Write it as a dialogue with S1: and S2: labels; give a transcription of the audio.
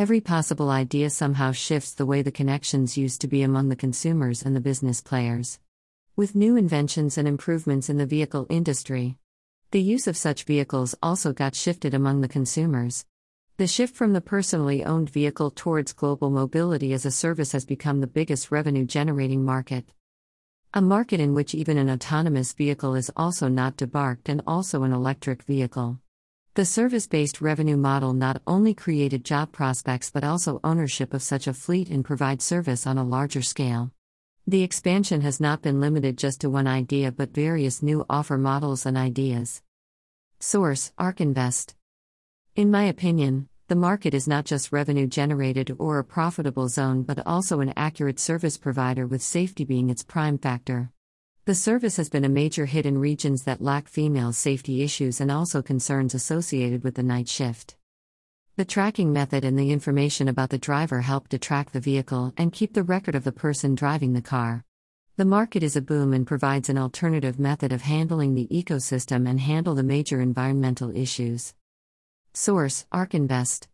S1: Every possible idea somehow shifts the way the connections used to be among the consumers and the business players. With new inventions and improvements in the vehicle industry, the use of such vehicles also got shifted among the consumers. The shift from the personally owned vehicle towards global mobility as a service has become the biggest revenue generating market. A market in which even an autonomous vehicle is also not debarked and also an electric vehicle. The service based revenue model not only created job prospects but also ownership of such a fleet and provide service on a larger scale. The expansion has not been limited just to one idea but various new offer models and ideas. Source ARK Invest. In my opinion, the market is not just revenue generated or a profitable zone but also an accurate service provider with safety being its prime factor. The service has been a major hit in regions that lack female safety issues and also concerns associated with the night shift. The tracking method and the information about the driver help to track the vehicle and keep the record of the person driving the car. The market is a boom and provides an alternative method of handling the ecosystem and handle the major environmental issues. Source ARK Invest